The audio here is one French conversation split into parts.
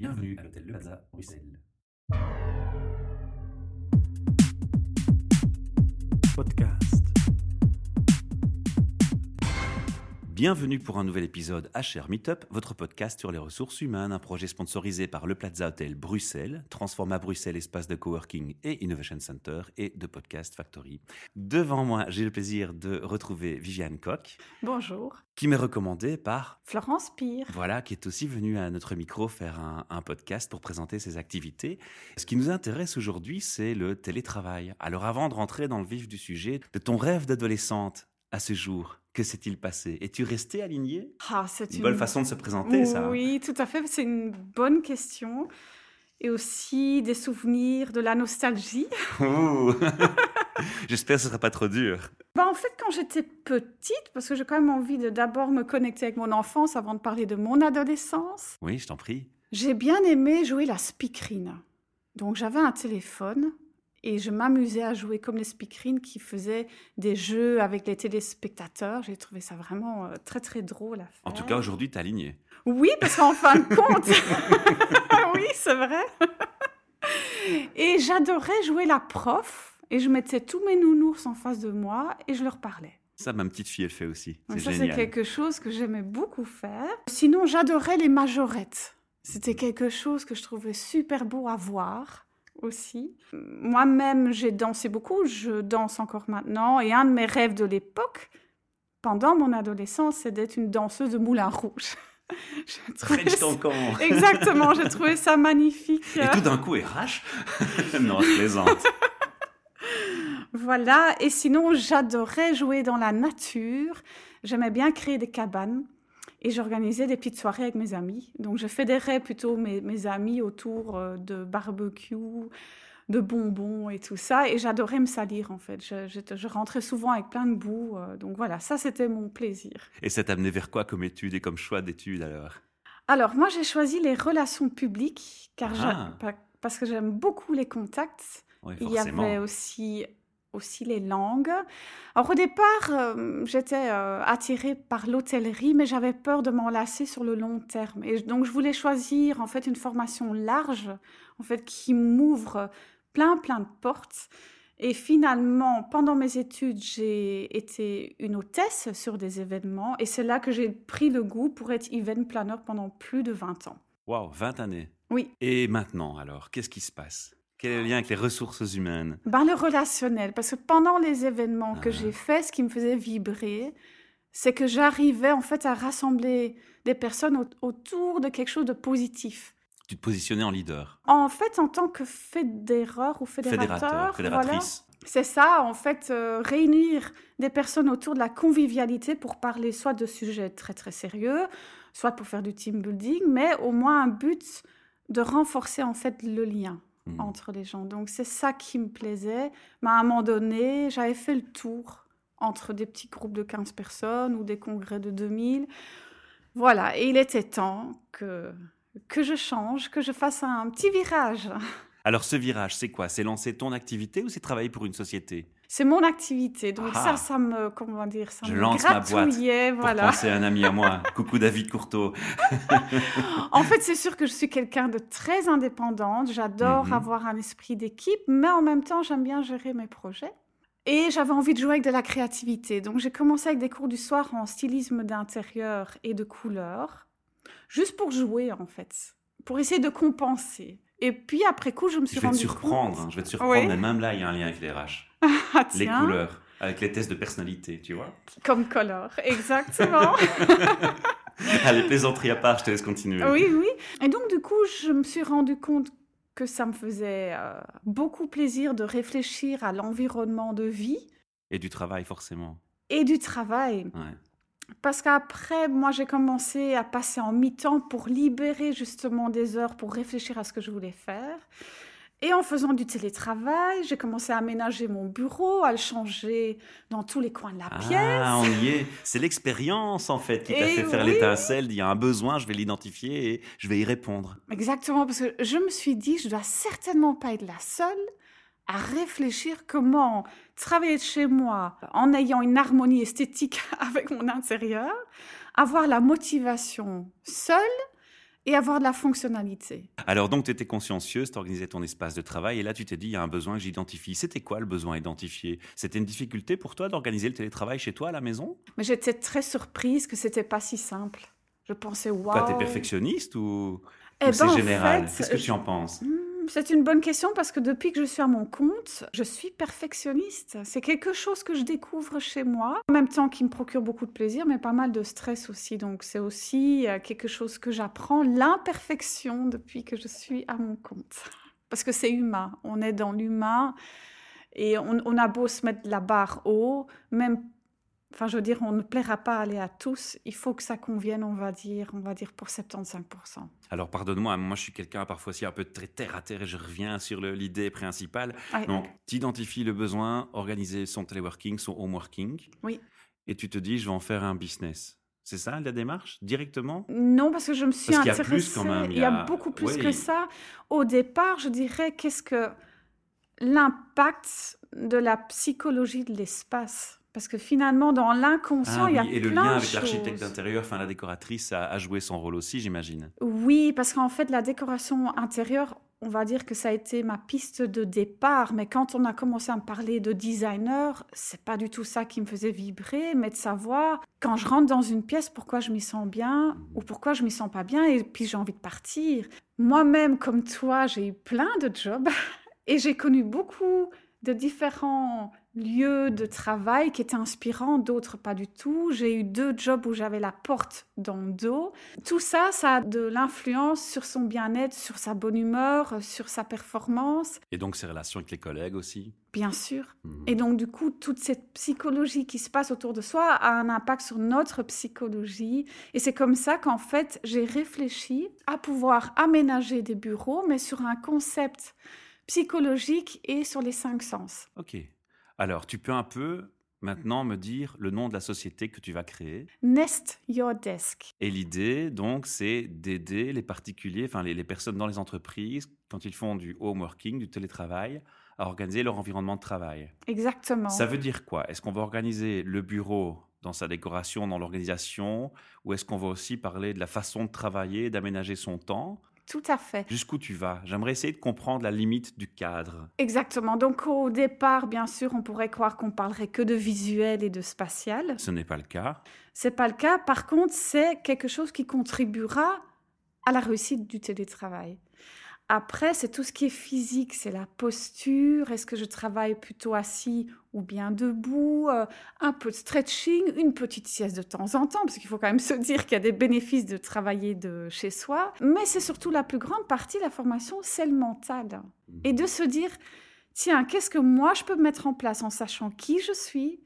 Bienvenue à l'hôtel Le Plaza, Bruxelles. Podcast. Bienvenue pour un nouvel épisode HR Meetup, votre podcast sur les ressources humaines, un projet sponsorisé par le Plaza Hotel Bruxelles, Transforma Bruxelles, espace de coworking et innovation center et de podcast factory. Devant moi, j'ai le plaisir de retrouver Viviane Koch, Bonjour. qui m'est recommandée par Florence Pire. Voilà, qui est aussi venue à notre micro faire un, un podcast pour présenter ses activités. Ce qui nous intéresse aujourd'hui, c'est le télétravail. Alors avant de rentrer dans le vif du sujet, de ton rêve d'adolescente à ce jour, que s'est-il passé? Es-tu restée alignée Ah, c'est Une une bonne façon de se présenter, ça. Oui, tout à fait. C'est une bonne question. Et aussi des souvenirs, de la nostalgie. J'espère que ce sera pas trop dur. Bah, en fait, quand j'étais petite, parce que j'ai quand même envie de d'abord me connecter avec mon enfance avant de parler de mon adolescence, Oui, je t'en prie. j'ai bien aimé jouer la speakerine. Donc j'avais un téléphone et je m'amusais à jouer comme les speakerines qui faisaient des jeux avec les téléspectateurs. J'ai trouvé ça vraiment euh, très très drôle à faire. En tout cas, aujourd'hui, t'es alignée. Oui, parce qu'en fin de compte, oui, c'est vrai. Et j'adorais jouer la prof. Et je mettais tous mes nounours en face de moi et je leur parlais. Ça, ma petite fille, elle fait aussi. C'est ça, c'est quelque chose que j'aimais beaucoup faire. Sinon, j'adorais les majorettes. C'était quelque chose que je trouvais super beau à voir aussi. Moi-même, j'ai dansé beaucoup. Je danse encore maintenant. Et un de mes rêves de l'époque, pendant mon adolescence, c'est d'être une danseuse de moulin rouge. Je French ça-. Exactement, j'ai trouvé ça magnifique. Et tout d'un coup, RH Non, je plaisante. Voilà, et sinon, j'adorais jouer dans la nature. J'aimais bien créer des cabanes et j'organisais des petites soirées avec mes amis. Donc, je fédérais plutôt mes, mes amis autour euh, de barbecue, de bonbons et tout ça. Et j'adorais me salir, en fait. Je, je- je rentrais souvent avec plein de boue. euh, donc, voilà, ça, c'était mon plaisir. Et ça t'a amené vers quoi comme étude et comme choix d'études alors? Alors, moi, j'ai choisi les relations publiques car Ah. pa- parce que j'aime beaucoup les contacts. Oui, Il y avait aussi, aussi les langues. Alors au départ, euh, j'étais euh, attirée par l'hôtellerie, mais j'avais peur de m'en lasser sur le long terme. Et donc je voulais choisir en fait une formation large, en fait qui m'ouvre plein plein de portes. Et finalement, pendant mes études, j'ai été une hôtesse sur des événements, et c'est là que j'ai pris le goût pour être event planner pendant plus de 20 ans. Waouh, 20 années. Oui. Et maintenant alors, qu'est-ce qui se passe? Quel est le lien avec les ressources humaines? Ben, le relationnel, parce que pendant les événements que Ah. j'ai faits, ce qui me faisait vibrer, c'est que j'arrivais en fait à rassembler des personnes au- autour de quelque chose de positif. Tu te positionnais en leader, En fait, en tant que fédéreur ou fédérateur, fédérateur, voilà, fédératrice. c'est ça, en fait, euh, réunir des personnes autour de la convivialité pour parler soit de sujets très très sérieux, soit pour faire du team building, mais au moins un but de renforcer en fait le lien Hmm. entre les gens. Donc c'est ça qui me plaisait. Mais à un moment donné, j'avais fait le tour entre des petits groupes de 15 personnes ou des congrès de 2000. Voilà, et il était temps que, que je change, que je fasse un petit virage. Alors ce virage, c'est quoi? C'est lancer ton activité ou c'est travailler pour une société? C'est mon activité, donc Ah. ça, ça me, comment dire, ça Je me lance ma boîte voilà. à un ami à moi. Coucou David Courteau. En fait, c'est sûr que je suis quelqu'un de très indépendante. J'adore Mhm. avoir un esprit d'équipe, mais en même temps, j'aime bien gérer mes projets. Et j'avais envie de jouer avec de la créativité. Donc, j'ai commencé avec des cours du soir en stylisme d'intérieur et de couleurs, juste pour jouer, en fait, pour essayer de compenser. Et puis, après coup, je me suis Je vais te rendu surprendre. compte... hein, Je vais te surprendre. Oui. Mais même là, il y a un lien avec les RH. Ah, Les couleurs. Avec les tests de personnalité, tu vois. Comme color, exactement. Allez, plaisanterie à part, je te laisse continuer. Oui, oui. Et donc, du coup, je me suis rendu compte que ça me faisait euh, beaucoup plaisir de réfléchir à l'environnement de vie Et du travail, forcément. et du travail. Ouais. Parce qu'après, moi, j'ai commencé à passer en mi-temps pour libérer justement des heures pour réfléchir à ce que je voulais faire. Et en faisant du télétravail, j'ai commencé à aménager mon bureau, à le changer dans tous les coins de la pièce. Ah, on y est. C'est l'expérience, en fait, qui t'a fait faire l'étincelle. Il y a un besoin, je vais l'identifier et je vais y répondre. Exactement, parce que je me suis dit, je dois certainement pas être la seule à réfléchir comment travailler de chez moi en ayant une harmonie esthétique avec mon intérieur, avoir la motivation seule et avoir de la fonctionnalité. Alors donc, tu étais consciencieuse, tu organisais ton espace de travail et là, tu t'es dit, il y a un besoin que j'identifie. C'était quoi le besoin identifié C'était une difficulté pour toi d'organiser le télétravail chez toi à la maison? Mais j'étais très surprise que c'était pas si simple. Je pensais, waouh. Tu es perfectionniste ou, Eh ou c'est ben, en général? fait, Qu'est-ce que tu en penses? C'est une bonne question parce que depuis que je suis à mon compte, je suis perfectionniste. C'est quelque chose que je découvre chez moi, en même temps qui me procure beaucoup de plaisir, mais pas mal de stress aussi. Donc c'est aussi euh, quelque chose que j'apprends, l'imperfection depuis que je suis à mon compte. Parce que c'est humain, on est dans l'humain et on, on a beau se mettre la barre haut, même... Enfin, je veux dire, on ne plaira pas aller à tous. Il faut que ça convienne, on va dire, on va dire pour 75%. Alors pardonne-moi, moi je suis quelqu'un parfois aussi un peu très terre à terre et je reviens sur l'idée principale. Donc, tu identifies le besoin, organiser son téléworking, son home working. Oui. Et tu te dis, je vais en faire un business. C'est ça la démarche Directement? Non, parce que je me suis Parce qu'il y a intéressée. plus quand même, Il il y a a- beaucoup plus oui. que ça. Au départ, je dirais qu'est-ce que l'impact de la psychologie de l'espace? Parce que finalement, dans l'inconscient, Ah il y a oui, et le lien de avec l'architecte d'intérieur, enfin la décoratrice, a, a joué son rôle aussi, j'imagine. Oui, parce qu'en fait, la décoration intérieure, on va dire que ça a été ma piste de départ. Mais quand on a commencé à me parler de designer, c'est pas du tout ça qui me faisait vibrer, mais de savoir quand je rentre dans une pièce, pourquoi je m'y sens bien ou pourquoi je m'y sens pas bien et puis j'ai envie de partir. Moi-même, comme toi, j'ai eu plein de jobs et j'ai connu beaucoup de différents lieux de travail qui étaient inspirants, d'autres pas du tout. J'ai eu deux jobs où j'avais la porte dans le dos. Tout ça, ça a de l'influence sur son bien-être, sur sa bonne humeur, sur sa performance, Et donc ses relations avec les collègues aussi. bien sûr. Mhm. Et donc, du coup, toute cette psychologie qui se passe autour de soi a un impact sur notre psychologie. Et c'est comme ça qu'en fait, j'ai réfléchi à pouvoir aménager des bureaux, mais sur un concept psychologique et sur les cinq sens. Ok. Alors, tu peux un peu maintenant me dire le nom de la société que tu vas créer? Nest Your Desk. Et l'idée, donc, c'est d'aider les particuliers, enfin les, les personnes dans les entreprises, quand ils font du home working, du télétravail, à organiser leur environnement de travail. Exactement. Ça veut dire quoi? Est-ce qu'on va organiser le bureau dans sa décoration, dans l'organisation, ou est-ce qu'on va aussi parler de la façon de travailler, d'aménager son temps? Tout à fait. Jusqu'où tu vas? J'aimerais essayer de comprendre la limite du cadre. Exactement. Donc au départ, bien sûr, on pourrait croire qu'on parlerait que de visuel et de spatial. Ce n'est pas le cas. C'est pas le cas. Par contre, c'est quelque chose qui contribuera à la réussite du télétravail. Après, c'est tout ce qui est physique, c'est la posture. Est-ce que je travaille plutôt assis ou bien debout? Euh, Un peu de stretching, une petite sieste de temps en temps, parce qu'il faut quand même se dire qu'il y a des bénéfices de travailler de chez soi. Mais c'est surtout la plus grande partie de la formation, c'est le mental. Et de se dire, tiens, qu'est-ce que moi je peux mettre en place en sachant qui je suis,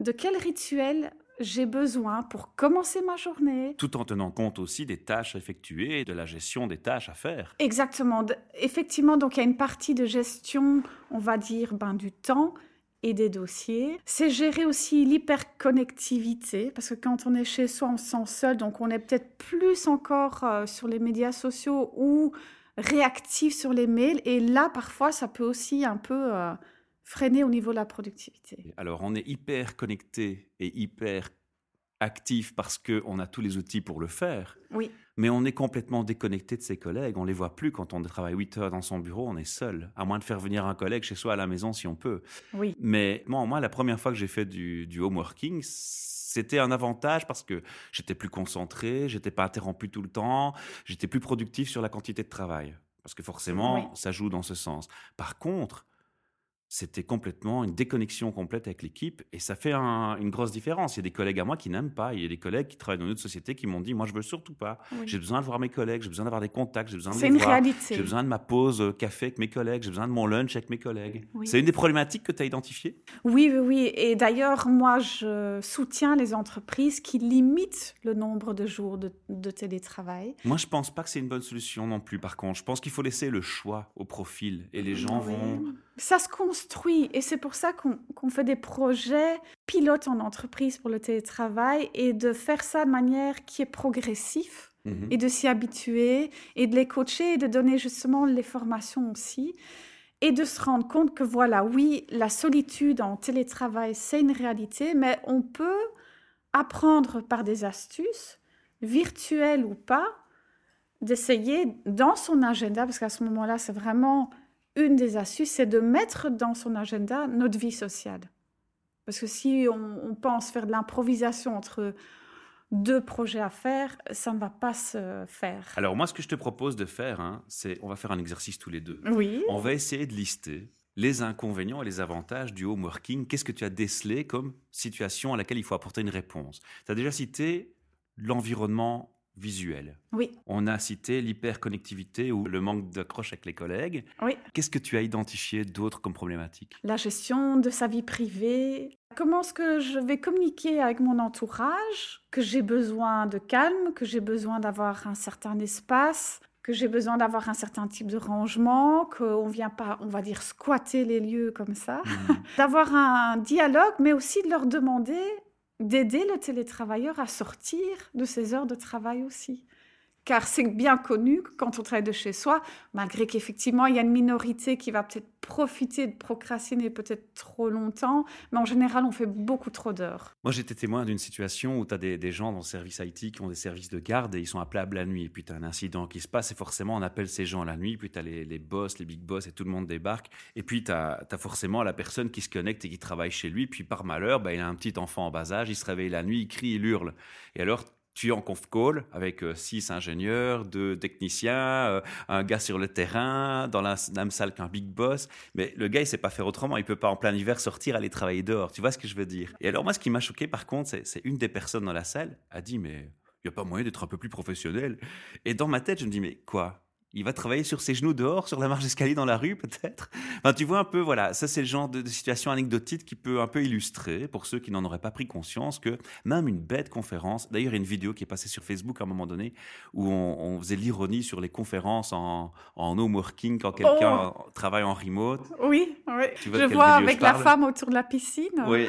de quel rituel j'ai besoin pour commencer ma journée. Tout en tenant compte aussi des tâches à effectuer et de la gestion des tâches à faire. Exactement. Effectivement, donc il y a une partie de gestion, on va dire, ben, du temps et des dossiers. C'est gérer aussi l'hyperconnectivité, parce que quand on est chez soi, on se sent seul, donc on est peut-être plus encore euh, sur les médias sociaux ou réactif sur les mails. Et là, parfois, ça peut aussi un peu euh, freiner au niveau de la productivité. Alors, on est hyper connecté et hyper actif parce qu'on a tous les outils pour le faire, Oui, mais on est complètement déconnecté de ses collègues. On les voit plus quand on travaille 8 heures dans son bureau, on est seul, à moins de faire venir un collègue chez soi à la maison si on peut. oui. Mais moi, moi la première fois que j'ai fait du, du home working, c'était un avantage parce que j'étais plus concentré, j'étais pas interrompu tout le temps, j'étais plus productif sur la quantité de travail. Parce que forcément, Oui. ça joue dans ce sens. Par contre, c'était complètement une déconnexion complète avec l'équipe et ça fait un- une grosse différence. Il y a des collègues à moi qui n'aiment pas, il y a des collègues qui travaillent dans une autre société qui m'ont dit Moi, je veux surtout pas. oui. J'ai besoin de voir mes collègues, j'ai besoin d'avoir des contacts, j'ai besoin de C'est une voir. réalité. J'ai besoin de ma pause euh, café avec mes collègues, j'ai besoin de mon lunch avec mes collègues. Oui. C'est une des problématiques que tu as identifiées? Oui, oui, oui. Et d'ailleurs, moi, je soutiens les entreprises qui limitent le nombre de jours de, de télétravail. Moi, je pense pas que c'est une bonne solution non plus. Par contre, je pense qu'il faut laisser le choix au profil et les gens Oui. vont. Ça se construit et c'est pour ça qu'on fait des projets pilotes en entreprise pour le télétravail et de faire ça de manière qui est progressive Mhm. et de s'y habituer et de les coacher et de donner justement les formations aussi et de se rendre compte que voilà, oui, la solitude en télétravail, c'est une réalité, mais on peut apprendre par des astuces, virtuelles ou pas, d'essayer dans son agenda, parce qu'à ce moment-là, c'est vraiment une des astuces, c'est de mettre dans son agenda notre vie sociale. Parce que si on, pense faire de l'improvisation entre deux projets à faire, ça ne va pas se faire. Alors moi, ce que je te propose de faire, hein, c'est, on va faire un exercice tous les deux. Oui. On va essayer de lister les inconvénients et les avantages du home working. Qu'est-ce que tu as décelé comme situation à laquelle il faut apporter une réponse? Tu as déjà cité l'environnement visuel. Oui. On a cité l'hyperconnectivité ou le manque d'accroche avec les collègues. Oui. Qu'est-ce que tu as identifié d'autres comme problématiques La gestion de sa vie privée. Comment est-ce que je vais communiquer avec mon entourage Que j'ai besoin de calme, que j'ai besoin d'avoir un certain espace, que j'ai besoin d'avoir un certain type de rangement, qu'on ne vient pas, on va dire, squatter les lieux comme ça. Mmh. d'avoir un dialogue, mais aussi de leur demander d'aider le télétravailleur à sortir de ses heures de travail aussi car c'est bien connu quand on travaille de chez soi, malgré qu'effectivement il y a une minorité qui va peut-être profiter de procrastiner peut-être trop longtemps, mais en général on fait beaucoup trop d'heures. Moi j'étais témoin d'une situation où tu as des, gens dans le service IT qui ont des services de garde et ils sont appelables la nuit, et puis tu as un incident qui se passe et forcément on appelle ces gens la nuit, puis tu as les, boss, les big boss et tout le monde débarque, et puis tu as, forcément la personne qui se connecte et qui travaille chez lui, puis par malheur, bah, il a un petit enfant en bas âge, il se réveille la nuit, il crie, il hurle. Et alors tu es en conf call avec euh, six ingénieurs, deux techniciens, euh, un gars sur le terrain, dans la même salle qu'un big boss. Mais le gars, il sait pas faire autrement. Il peut pas en plein hiver sortir, aller travailler dehors. Tu vois ce que je veux dire? Et alors moi, ce qui m'a choqué, par contre, c'est une des personnes dans la salle a dit, mais il y a pas moyen d'être un peu plus professionnel. Et dans ma tête, je me dis, mais quoi? Il va travailler sur ses genoux dehors, sur la marche d'escalier dans la rue, peut-être. Enfin, tu vois un peu, voilà, ça c'est le genre de, situation anecdotique qui peut un peu illustrer, pour ceux qui n'en auraient pas pris conscience, que même une bête conférence, d'ailleurs il y a une vidéo qui est passée sur Facebook à un moment donné, où on, faisait l'ironie sur les conférences en, en home working quand quelqu'un oh. travaille en remote. Oui, oui. je vois avec la femme autour de la piscine. Oui,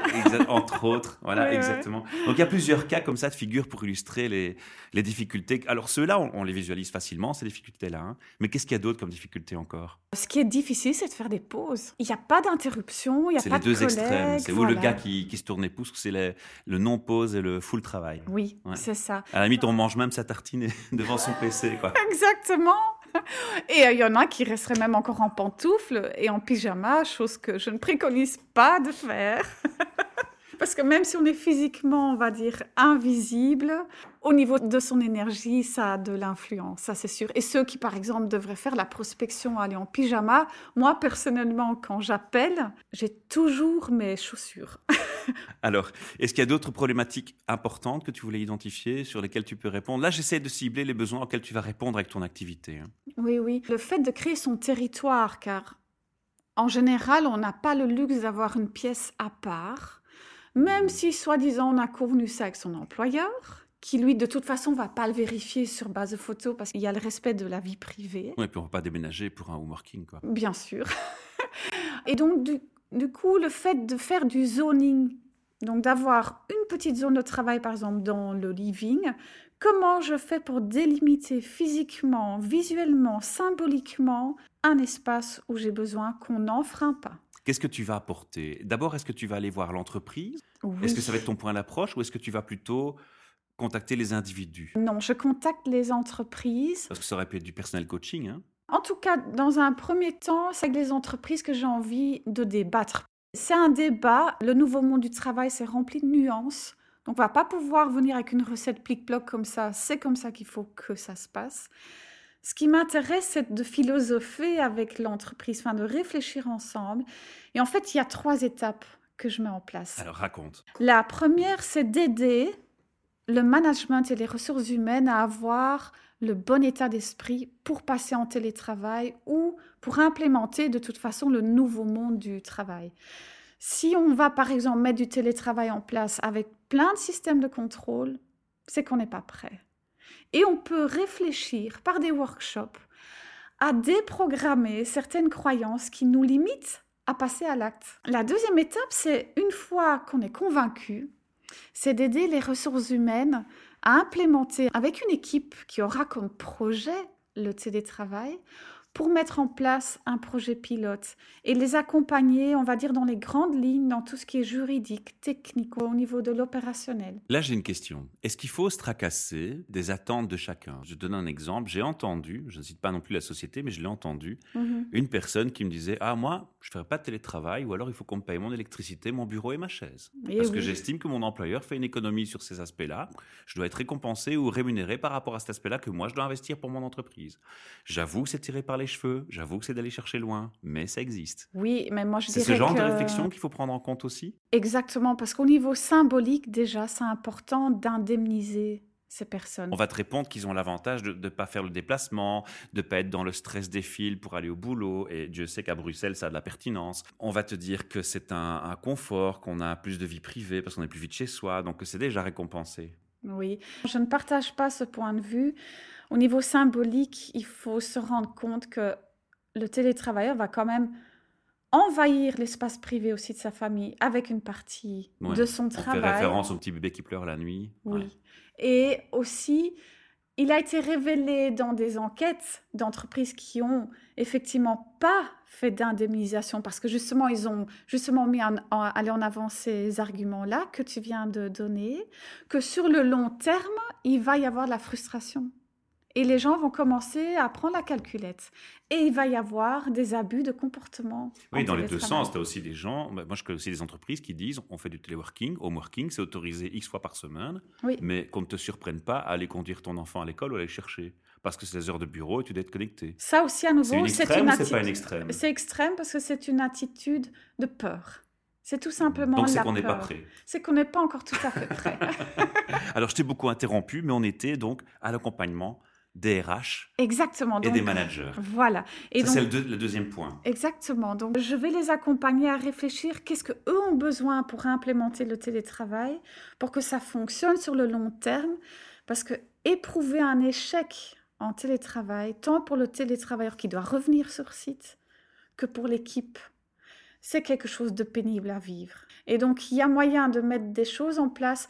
entre autres, voilà, exactement. Donc il y a plusieurs cas comme ça de figures pour illustrer les, les difficultés. Alors ceux-là, on, on les visualise facilement, ces difficultés-là. Hein. Mais qu'est-ce qu'il y a d'autre comme difficulté encore? Ce qui est difficile, c'est de faire des pauses. Il n'y a pas d'interruption, il n'y a pas de C'est les deux extrêmes. C'est où le gars qui, se tourne les pouces, c'est le non-pause et le full travail. Oui, c'est ça. À la limite, on mange même sa tartine devant son PC. Quoi. Exactement. Et euh, il y en a qui resteraient même encore en pantoufles et en pyjama, chose que je ne préconise pas de faire. Parce que même si on est physiquement, on va dire, invisible, au niveau de son énergie, ça a de l'influence, ça c'est sûr. Et ceux qui, par exemple, devraient faire la prospection, aller en pyjama, moi personnellement, quand j'appelle, j'ai toujours mes chaussures. Alors, est-ce qu'il y a d'autres problématiques importantes que tu voulais identifier, sur lesquelles tu peux répondre? Là, j'essaie de cibler les besoins auxquels tu vas répondre avec ton activité. Hein. Oui, oui. Le fait de créer son territoire, car en général, on n'a pas le luxe d'avoir une pièce à part même si soi-disant on a convenu ça avec son employeur, qui lui de toute façon va pas le vérifier sur base de photos parce qu'il y a le respect de la vie privée. Oui, et puis on va pas déménager pour un home working quoi. Bien sûr. et donc du, coup le fait de faire du zoning, donc d'avoir une petite zone de travail par exemple dans le living, comment je fais pour délimiter physiquement, visuellement, symboliquement un espace où j'ai besoin qu'on n'enfreint pas? Qu'est-ce que tu vas apporter? D'abord, est-ce que tu vas aller voir l'entreprise? Est-ce que ça va être ton point d'approche ou est-ce que tu vas plutôt contacter les individus? Non, je contacte les entreprises. Parce que ça aurait pu être du personnel coaching. Hein en tout cas, dans un premier temps, c'est avec les entreprises que j'ai envie de débattre. C'est un débat. Le nouveau monde du travail, c'est rempli de nuances. Donc, on va pas pouvoir venir avec une recette plic-ploc comme ça. C'est comme ça qu'il faut que ça se passe. Ce qui m'intéresse, c'est de philosopher avec l'entreprise, enfin de réfléchir ensemble. Et en fait, il y a trois étapes que je mets en place. Alors raconte. La première, c'est d'aider le management et les ressources humaines à avoir le bon état d'esprit pour passer en télétravail ou pour implémenter de toute façon le nouveau monde du travail. Si on va par exemple mettre du télétravail en place avec plein de systèmes de contrôle, c'est qu'on n'est pas prêt. Et on peut réfléchir par des workshops à déprogrammer certaines croyances qui nous limitent à passer à l'acte. La deuxième étape, c'est une fois qu'on est convaincu, c'est d'aider les ressources humaines à implémenter avec une équipe qui aura comme projet le télétravail pour mettre en place un projet pilote et les accompagner, on va dire, dans les grandes lignes, dans tout ce qui est juridique, technique, au niveau de l'opérationnel. Là, j'ai une question. Est-ce qu'il faut se tracasser des attentes de chacun? Je donne un exemple. J'ai entendu, je ne cite pas non plus la société, mais je l'ai entendu, mhm. une personne qui me disait Ah, moi, je ne ferai pas de télétravail, ou alors il faut qu'on me paye mon électricité, mon bureau et ma chaise. Parce que j'estime que mon employeur fait une économie sur ces aspects-là. Je dois être récompensé ou rémunéré par rapport à cet aspect-là que moi, je dois investir pour mon entreprise. J'avoue que c'est tiré par les cheveux, j'avoue que c'est d'aller chercher loin, mais ça existe. Oui, mais moi je C'est ce genre de réflexion qu'il faut prendre en compte aussi Exactement, parce qu'au niveau symbolique, déjà, c'est important d'indemniser ces personnes. On va te répondre qu'ils ont l'avantage de ne pas faire le déplacement, de ne pas être dans le stress des fils pour aller au boulot. Et Dieu sait qu'à Bruxelles, ça a de la pertinence. On va te dire que c'est un, un, confort, qu'on a plus de vie privée parce qu'on est plus vite chez soi, donc c'est déjà récompensé. Oui, je ne partage pas ce point de vue. Au niveau symbolique, il faut se rendre compte que le télétravailleur va quand même envahir l'espace privé aussi de sa famille avec une partie de son travail. Fait référence au petit bébé qui pleure la nuit. Oui. Et aussi, il a été révélé dans des enquêtes d'entreprises qui ont effectivement pas fait d'indemnisation parce que justement ils ont justement mis en, en, en avant ces arguments-là que tu viens de donner, que sur le long terme il va y avoir de la frustration et les gens vont commencer à prendre la calculette. Et il va y avoir des abus de comportement. Oui, dans les deux sens. Tu as aussi des gens, bah, moi je connais aussi des entreprises qui disent on fait du téléworking, home working, c'est autorisé X fois par semaine, mais qu'on ne te surprenne pas à aller conduire ton enfant à l'école ou à aller chercher. Parce que c'est des heures de bureau et tu dois être connecté. Ça aussi, à nouveau, c'est une extrême c'est pas une extrême? C'est extrême parce que c'est une attitude de peur. C'est tout simplement Donc c'est qu'on n'est pas prêt. C'est qu'on n'est pas encore tout à fait prêt. Alors je t'ai beaucoup interrompu, mais on était donc à l'accompagnement des RH Exactement, et des managers. Voilà. Et c'est le, le, deuxième point. Exactement. Donc, je vais les accompagner à réfléchir qu'est-ce que eux ont besoin pour implémenter le télétravail, pour que ça fonctionne sur le long terme. Parce que éprouver un échec en télétravail, tant pour le télétravailleur qui doit revenir sur site que pour l'équipe, c'est quelque chose de pénible à vivre. Et donc, il y a moyen de mettre des choses en place.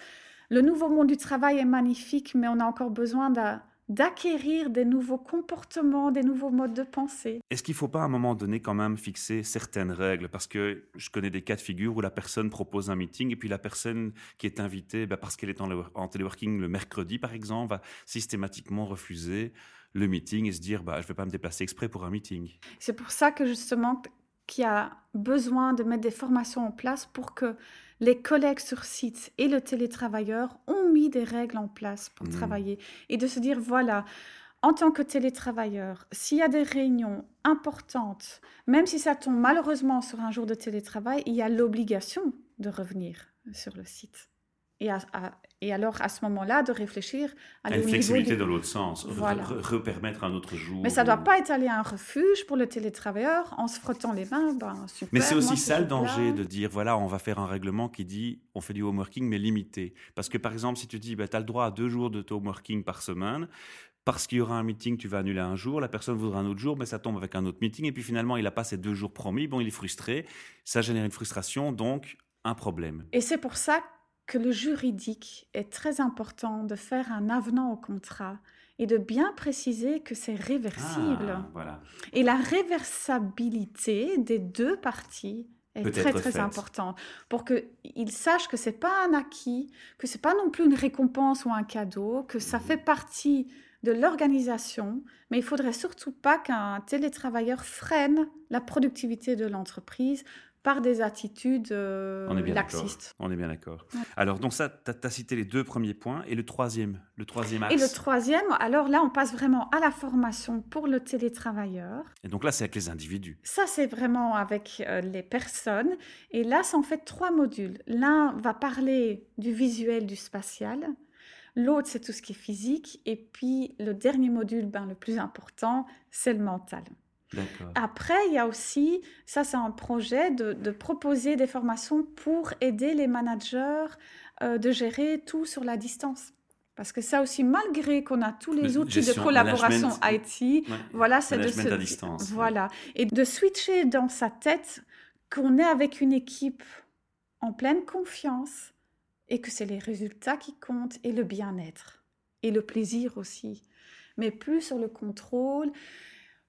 Le nouveau monde du travail est magnifique, mais on a encore besoin d'un d'acquérir des nouveaux comportements, des nouveaux modes de pensée. Est-ce qu'il ne faut pas à un moment donné quand même fixer certaines règles? Parce que je connais des cas de figure où la personne propose un meeting et puis la personne qui est invitée, bah, parce qu'elle est en, en, téléworking le mercredi par exemple, va systématiquement refuser le meeting et se dire bah, je ne vais pas me déplacer exprès pour un meeting. C'est pour ça que justement qu'il y a besoin de mettre des formations en place pour que les collègues sur site et le télétravailleur ont mis des règles en place pour mmh. travailler et de se dire, voilà, en tant que télétravailleur, s'il y a des réunions importantes, même si ça tombe malheureusement sur un jour de télétravail, il y a l'obligation de revenir sur le site. Et, et, alors, à ce moment-là, de réfléchir à une flexibilité de l'autre sens, voilà. repermettre un autre jour. Mais ça ne doit pas être aller à un refuge pour le télétravailleur en se frottant les mains. Ben, super, mais c'est aussi ça le danger de dire voilà, on va faire un règlement qui dit on fait du home working, mais limité. Parce que par exemple, si tu dis bah, tu as le droit à deux jours de home working par semaine, parce qu'il y aura un meeting, tu vas annuler un jour, la personne voudra un autre jour, mais ça tombe avec un autre meeting, et puis finalement, il n'a pas ces deux jours promis, bon, il est frustré, ça génère une frustration, donc un problème. Et c'est pour ça que le juridique est très important de faire un avenant au contrat et de bien préciser que c'est réversible. Ah, et la réversibilité des deux parties est très très importante. Pour qu'ils sachent que c'est pas un acquis, que c'est pas non plus une récompense ou un cadeau, que ça fait partie de l'organisation, mais il faudrait surtout pas qu'un télétravailleur freine la productivité de l'entreprise par des attitudes euh, On est bien laxistes. On est bien d'accord. Alors, donc ça, tu as, cité les deux premiers points. Et le troisième, le troisième axe Et le troisième, alors là, on passe vraiment à la formation pour le télétravailleur. Et donc là, c'est avec les individus. Ça, c'est vraiment avec euh, les personnes. Et là, c'est en fait trois modules. L'un va parler du visuel, du spatial. L'autre, c'est tout ce qui est physique. Et puis, le dernier module, ben, le plus important, c'est le mental. Après, il y a aussi, ça c'est un projet de, proposer des formations pour aider les managers euh, de gérer tout sur la distance. Parce que ça aussi, malgré qu'on a tous les outils de collaboration IT, voilà, c'est de se, à distance. Voilà, et de switcher dans sa tête qu'on est avec une équipe en pleine confiance et que c'est les résultats qui comptent et le bien-être et le plaisir aussi, mais plus sur le contrôle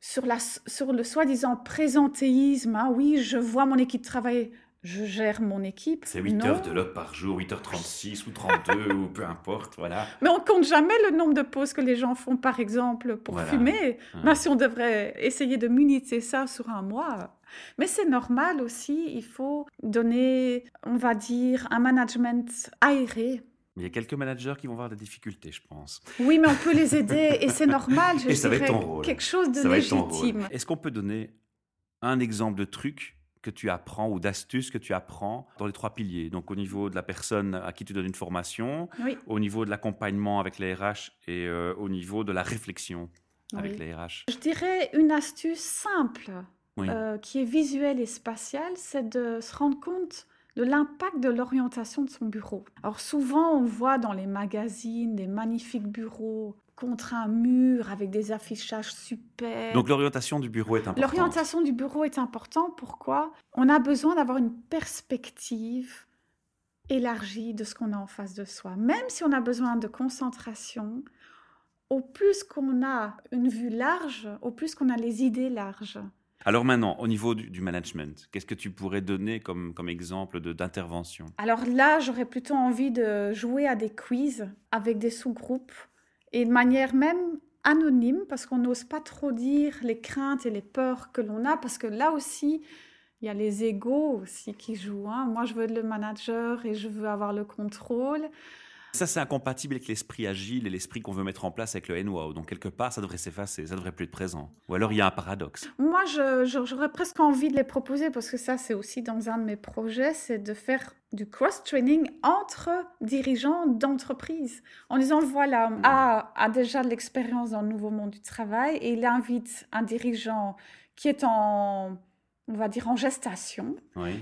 sur, la, sur le soi-disant présentéisme. Hein. oui, je vois mon équipe travailler je gère mon équipe. C'est 8 heures de log par jour, 8h36 ou 32 ou peu importe, voilà. Mais on compte jamais le nombre de pauses que les gens font, par exemple, pour fumer. Ben, si on devrait essayer de muniter ça sur un mois. Mais c'est normal aussi, il faut donner, on va dire, un management aéré. Il y a quelques managers qui vont avoir des difficultés, je pense. Oui, mais on peut les aider et c'est normal. Je et ça va être ton rôle. Quelque chose de légitime. Est-ce qu'on peut donner un exemple de truc que tu apprends ou d'astuces que tu apprends dans les trois piliers? Donc au niveau de la personne à qui tu donnes une formation, au niveau de l'accompagnement avec les RH et euh, au niveau de la réflexion avec les RH. Je dirais une astuce simple euh, qui est visuelle et spatiale, c'est de se rendre compte de l'impact de l'orientation de son bureau. Alors souvent on voit dans les magazines des magnifiques bureaux contre un mur avec des affichages super. Donc l'orientation du bureau est importante. L'orientation du bureau est importante. Pourquoi? On a besoin d'avoir une perspective élargie de ce qu'on a en face de soi. Même si on a besoin de concentration, au plus qu'on a une vue large, au plus qu'on a les idées larges. Alors maintenant, au niveau du, management, qu'est-ce que tu pourrais donner comme, exemple d'intervention? Alors là, j'aurais plutôt envie de jouer à des quiz avec des sous-groupes et de manière même anonyme, parce qu'on n'ose pas trop dire les craintes et les peurs que l'on a, parce que là aussi, il y a les égaux aussi qui jouent. Hein. Moi, je veux être le manager et je veux avoir le contrôle. Ça, c'est incompatible avec l'esprit agile et l'esprit qu'on veut mettre en place avec le NWOW. Donc, quelque part, ça devrait s'effacer, ça devrait plus être présent. Ou alors, il y a un paradoxe. Moi, j'aurais presque envie de les proposer parce que ça, c'est aussi dans un de mes projets, c'est de faire du cross-training entre dirigeants d'entreprise. En disant, voilà, mmh. A a déjà de l'expérience dans le nouveau monde du travail et il invite un dirigeant qui est en on va dire en gestation,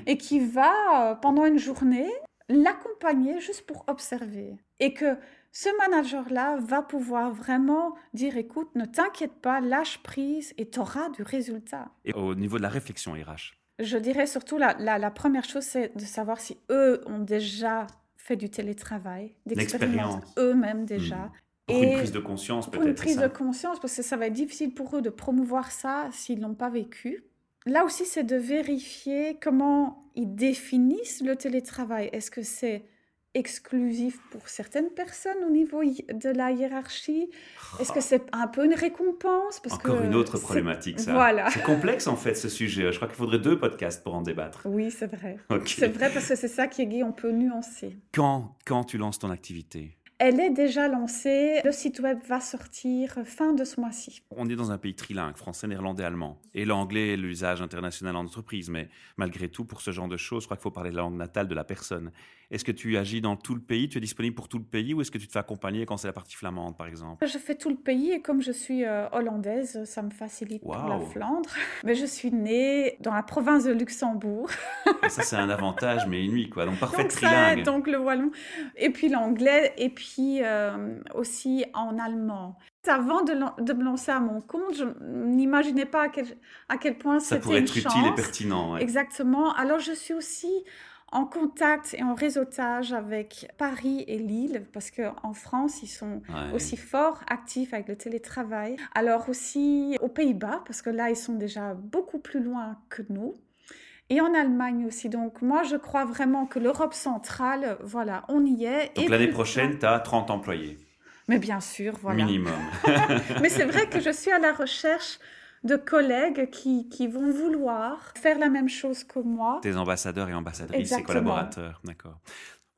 et qui va, euh, pendant une journée, l'accompagner juste pour observer. Et que ce manager-là va pouvoir vraiment dire, écoute, ne t'inquiète pas, lâche prise et tu auras du résultat. Et au niveau de la réflexion RH Je dirais surtout, la, la, première chose, c'est de savoir si eux ont déjà fait du télétravail, d'expérimenter eux-mêmes déjà. Hmm. Pour et une prise de conscience, peut-être. Pour une prise de conscience, parce que ça va être difficile pour eux de promouvoir ça s'ils n'ont pas vécu là aussi, c'est de vérifier comment ils définissent le télétravail. Est-ce que c'est exclusif pour certaines personnes au niveau de la hiérarchie? Est-ce que c'est un peu une récompense? Parce Encore une autre problématique, ça. Voilà. C'est complexe, en fait, ce sujet. Je crois qu'il faudrait deux podcasts pour en débattre. Oui, c'est vrai. C'est vrai parce que c'est ça qui est gay, on peut nuancer. Quand, quand tu lances ton activité? Elle est déjà lancée. Le site web va sortir fin de ce mois-ci. On est dans un pays trilingue, français, néerlandais, allemand. Et l'anglais est l'usage international en entreprise. Mais malgré tout, pour ce genre de choses, je crois qu'il faut parler de la langue natale de la personne. Est-ce que tu agis dans tout le pays? Tu es disponible pour tout le pays Ou est-ce que tu te fais accompagner quand c'est la partie flamande, par exemple? Je fais tout le pays. Et comme je suis euh, hollandaise, ça me facilite pour la Flandre. Mais je suis née dans la province de Luxembourg. ça, c'est un avantage, mais nuit, quoi. Donc, parfait donc trilingue. donc, le wallon. Et puis l'anglais. Et puis puis euh, aussi en allemand. Avant de, de, me lancer à mon compte, je n'imaginais pas à quel, à quel point c'était Ça pourrait être utile et pertinent. Exactement. Alors je suis aussi en contact et en réseautage avec Paris et Lille, parce qu'en France, ils sont aussi fort actifs avec le télétravail. Alors aussi aux Pays-Bas, parce que là, ils sont déjà beaucoup plus loin que nous et en Allemagne aussi. Donc moi, je crois vraiment que l'Europe centrale, voilà, on y est. Donc l'année prochaine, tu as 30 employés. Mais bien sûr, voilà. Minimum. Mais c'est vrai que je suis à la recherche de collègues qui, qui, vont vouloir faire la même chose que moi. Tes ambassadeurs et ambassadrices, et collaborateurs, d'accord.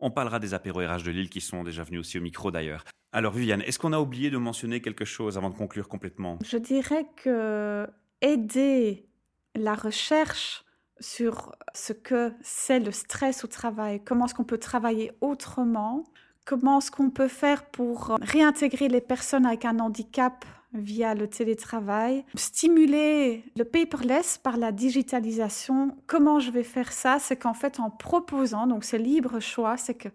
On parlera des apéros RH de Lille qui sont déjà venus aussi au micro d'ailleurs. Alors Viviane, est-ce qu'on a oublié de mentionner quelque chose avant de conclure complètement? Je dirais que aider la recherche sur ce que c'est le stress au travail, comment est-ce qu'on peut travailler autrement, comment est-ce qu'on peut faire pour réintégrer les personnes avec un handicap via le télétravail, stimuler le paperless par la digitalisation. Comment je vais faire ça? C'est qu'en fait, en proposant, donc c'est libre choix, c'est que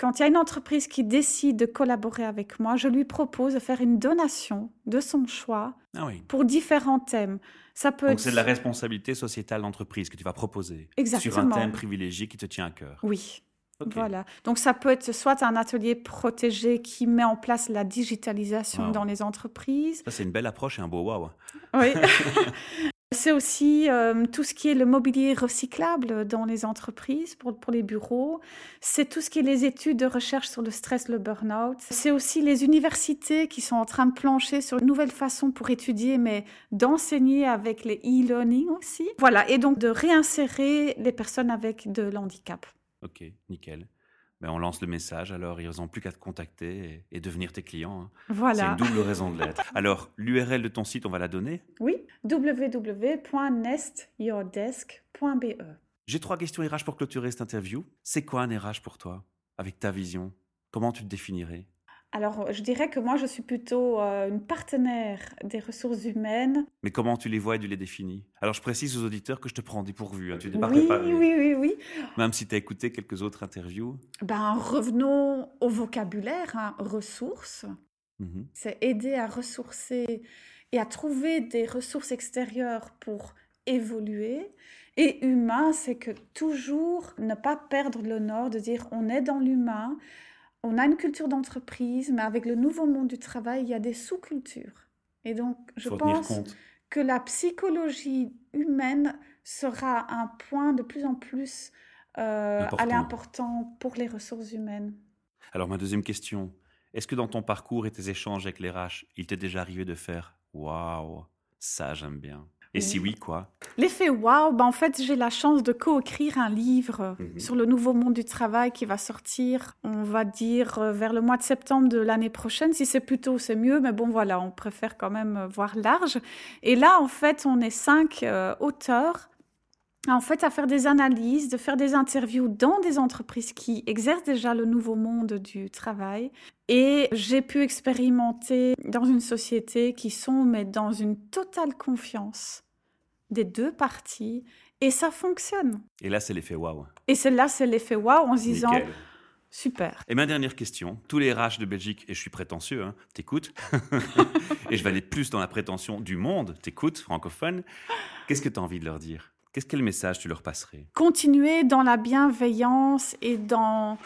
quand il y a une entreprise qui décide de collaborer avec moi, je lui propose de faire une donation de son choix ah pour différents thèmes. Ça peut Donc c'est de la responsabilité sociétale d'entreprise que tu vas proposer Exactement. sur un thème privilégié qui te tient à cœur. Oui. Voilà. Donc ça peut être soit un atelier protégé qui met en place la digitalisation dans les entreprises. Ça, c'est une belle approche et un beau wow. Oui. C'est aussi euh, tout ce qui est le mobilier recyclable dans les entreprises, pour, les bureaux. C'est tout ce qui est les études de recherche sur le stress, le burn-out. C'est aussi les universités qui sont en train de plancher sur une nouvelle façon pour étudier, mais d'enseigner avec les e-learning aussi. Voilà, et donc de réinsérer les personnes avec de l'handicap. Ok, nickel. Ben, on lance le message, alors ils n'ont plus qu'à te contacter et, devenir tes clients. Hein. Voilà. C'est une double raison de l'être. Alors, l'URL de ton site, on va la donner? Oui, www.nestyourdesk.be. J'ai trois questions RH pour clôturer cette interview. C'est quoi un RH pour toi, avec ta vision Comment tu te définirais? Alors, je dirais que moi, je suis plutôt euh, une partenaire des ressources humaines. Mais comment tu les vois et tu les définis? Alors, je précise aux auditeurs que je te prends dépourvu. Hein, tu oui, oui, oui, oui. Même si tu as écouté quelques autres interviews. Ben, revenons au vocabulaire, hein, ressources. Mhm. C'est aider à ressourcer et à trouver des ressources extérieures pour évoluer. Et humain, c'est que toujours ne pas perdre le nord, de dire on est dans l'humain on a une culture d'entreprise, mais avec le nouveau monde du travail, il y a des sous-cultures. Et donc, je pense que la psychologie humaine sera un point de plus en plus euh, important. pour les ressources humaines. Alors, ma deuxième question, est-ce que dans ton parcours et tes échanges avec les RH, il t'est déjà arrivé de faire Waouh, ça j'aime bien et si oui, quoi? L'effet wow, ben en fait, j'ai la chance de co-écrire un livre mhm. sur le nouveau monde du travail qui va sortir, on va dire, euh, vers le mois de septembre de l'année prochaine. Si c'est plus tôt, c'est mieux, mais bon, voilà, on préfère quand même euh, voir large. Et là, en fait, on est cinq euh, auteurs en fait, à faire des analyses, de faire des interviews dans des entreprises qui exercent déjà le nouveau monde du travail. Et j'ai pu expérimenter dans une société qui sont, mais dans une totale confiance des deux parties. Et ça fonctionne. Et là, c'est l'effet waouh. Et là, c'est l'effet waouh en se disant. Super. Et ma dernière question, tous les RH de Belgique, et je suis prétentieux, hein, t'écoutes, et je vais aller plus dans la prétention du monde, t'écoutes, francophone, qu'est-ce que tu as envie de leur dire? Qu'est-ce quel message tu leur passerais? Continuer dans la bienveillance et dans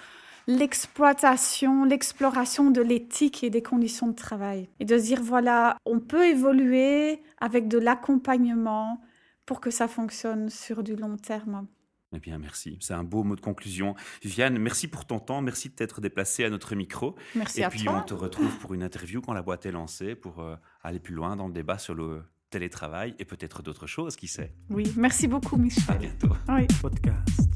l'exploitation, l'exploration de l'éthique et des conditions de travail. Et de dire, voilà, on peut évoluer avec de l'accompagnement pour que ça fonctionne sur du long terme. Eh bien, merci. C'est un beau mot de conclusion. Viviane, merci pour ton temps. Merci de t'être déplacée à notre micro. Merci Et à puis, on te retrouve pour une interview quand la boîte est lancée pour euh, aller plus loin dans le débat sur le télétravail et peut-être d'autres choses, qui sait? Oui, merci beaucoup, Michel. À bientôt. Oui. Podcast.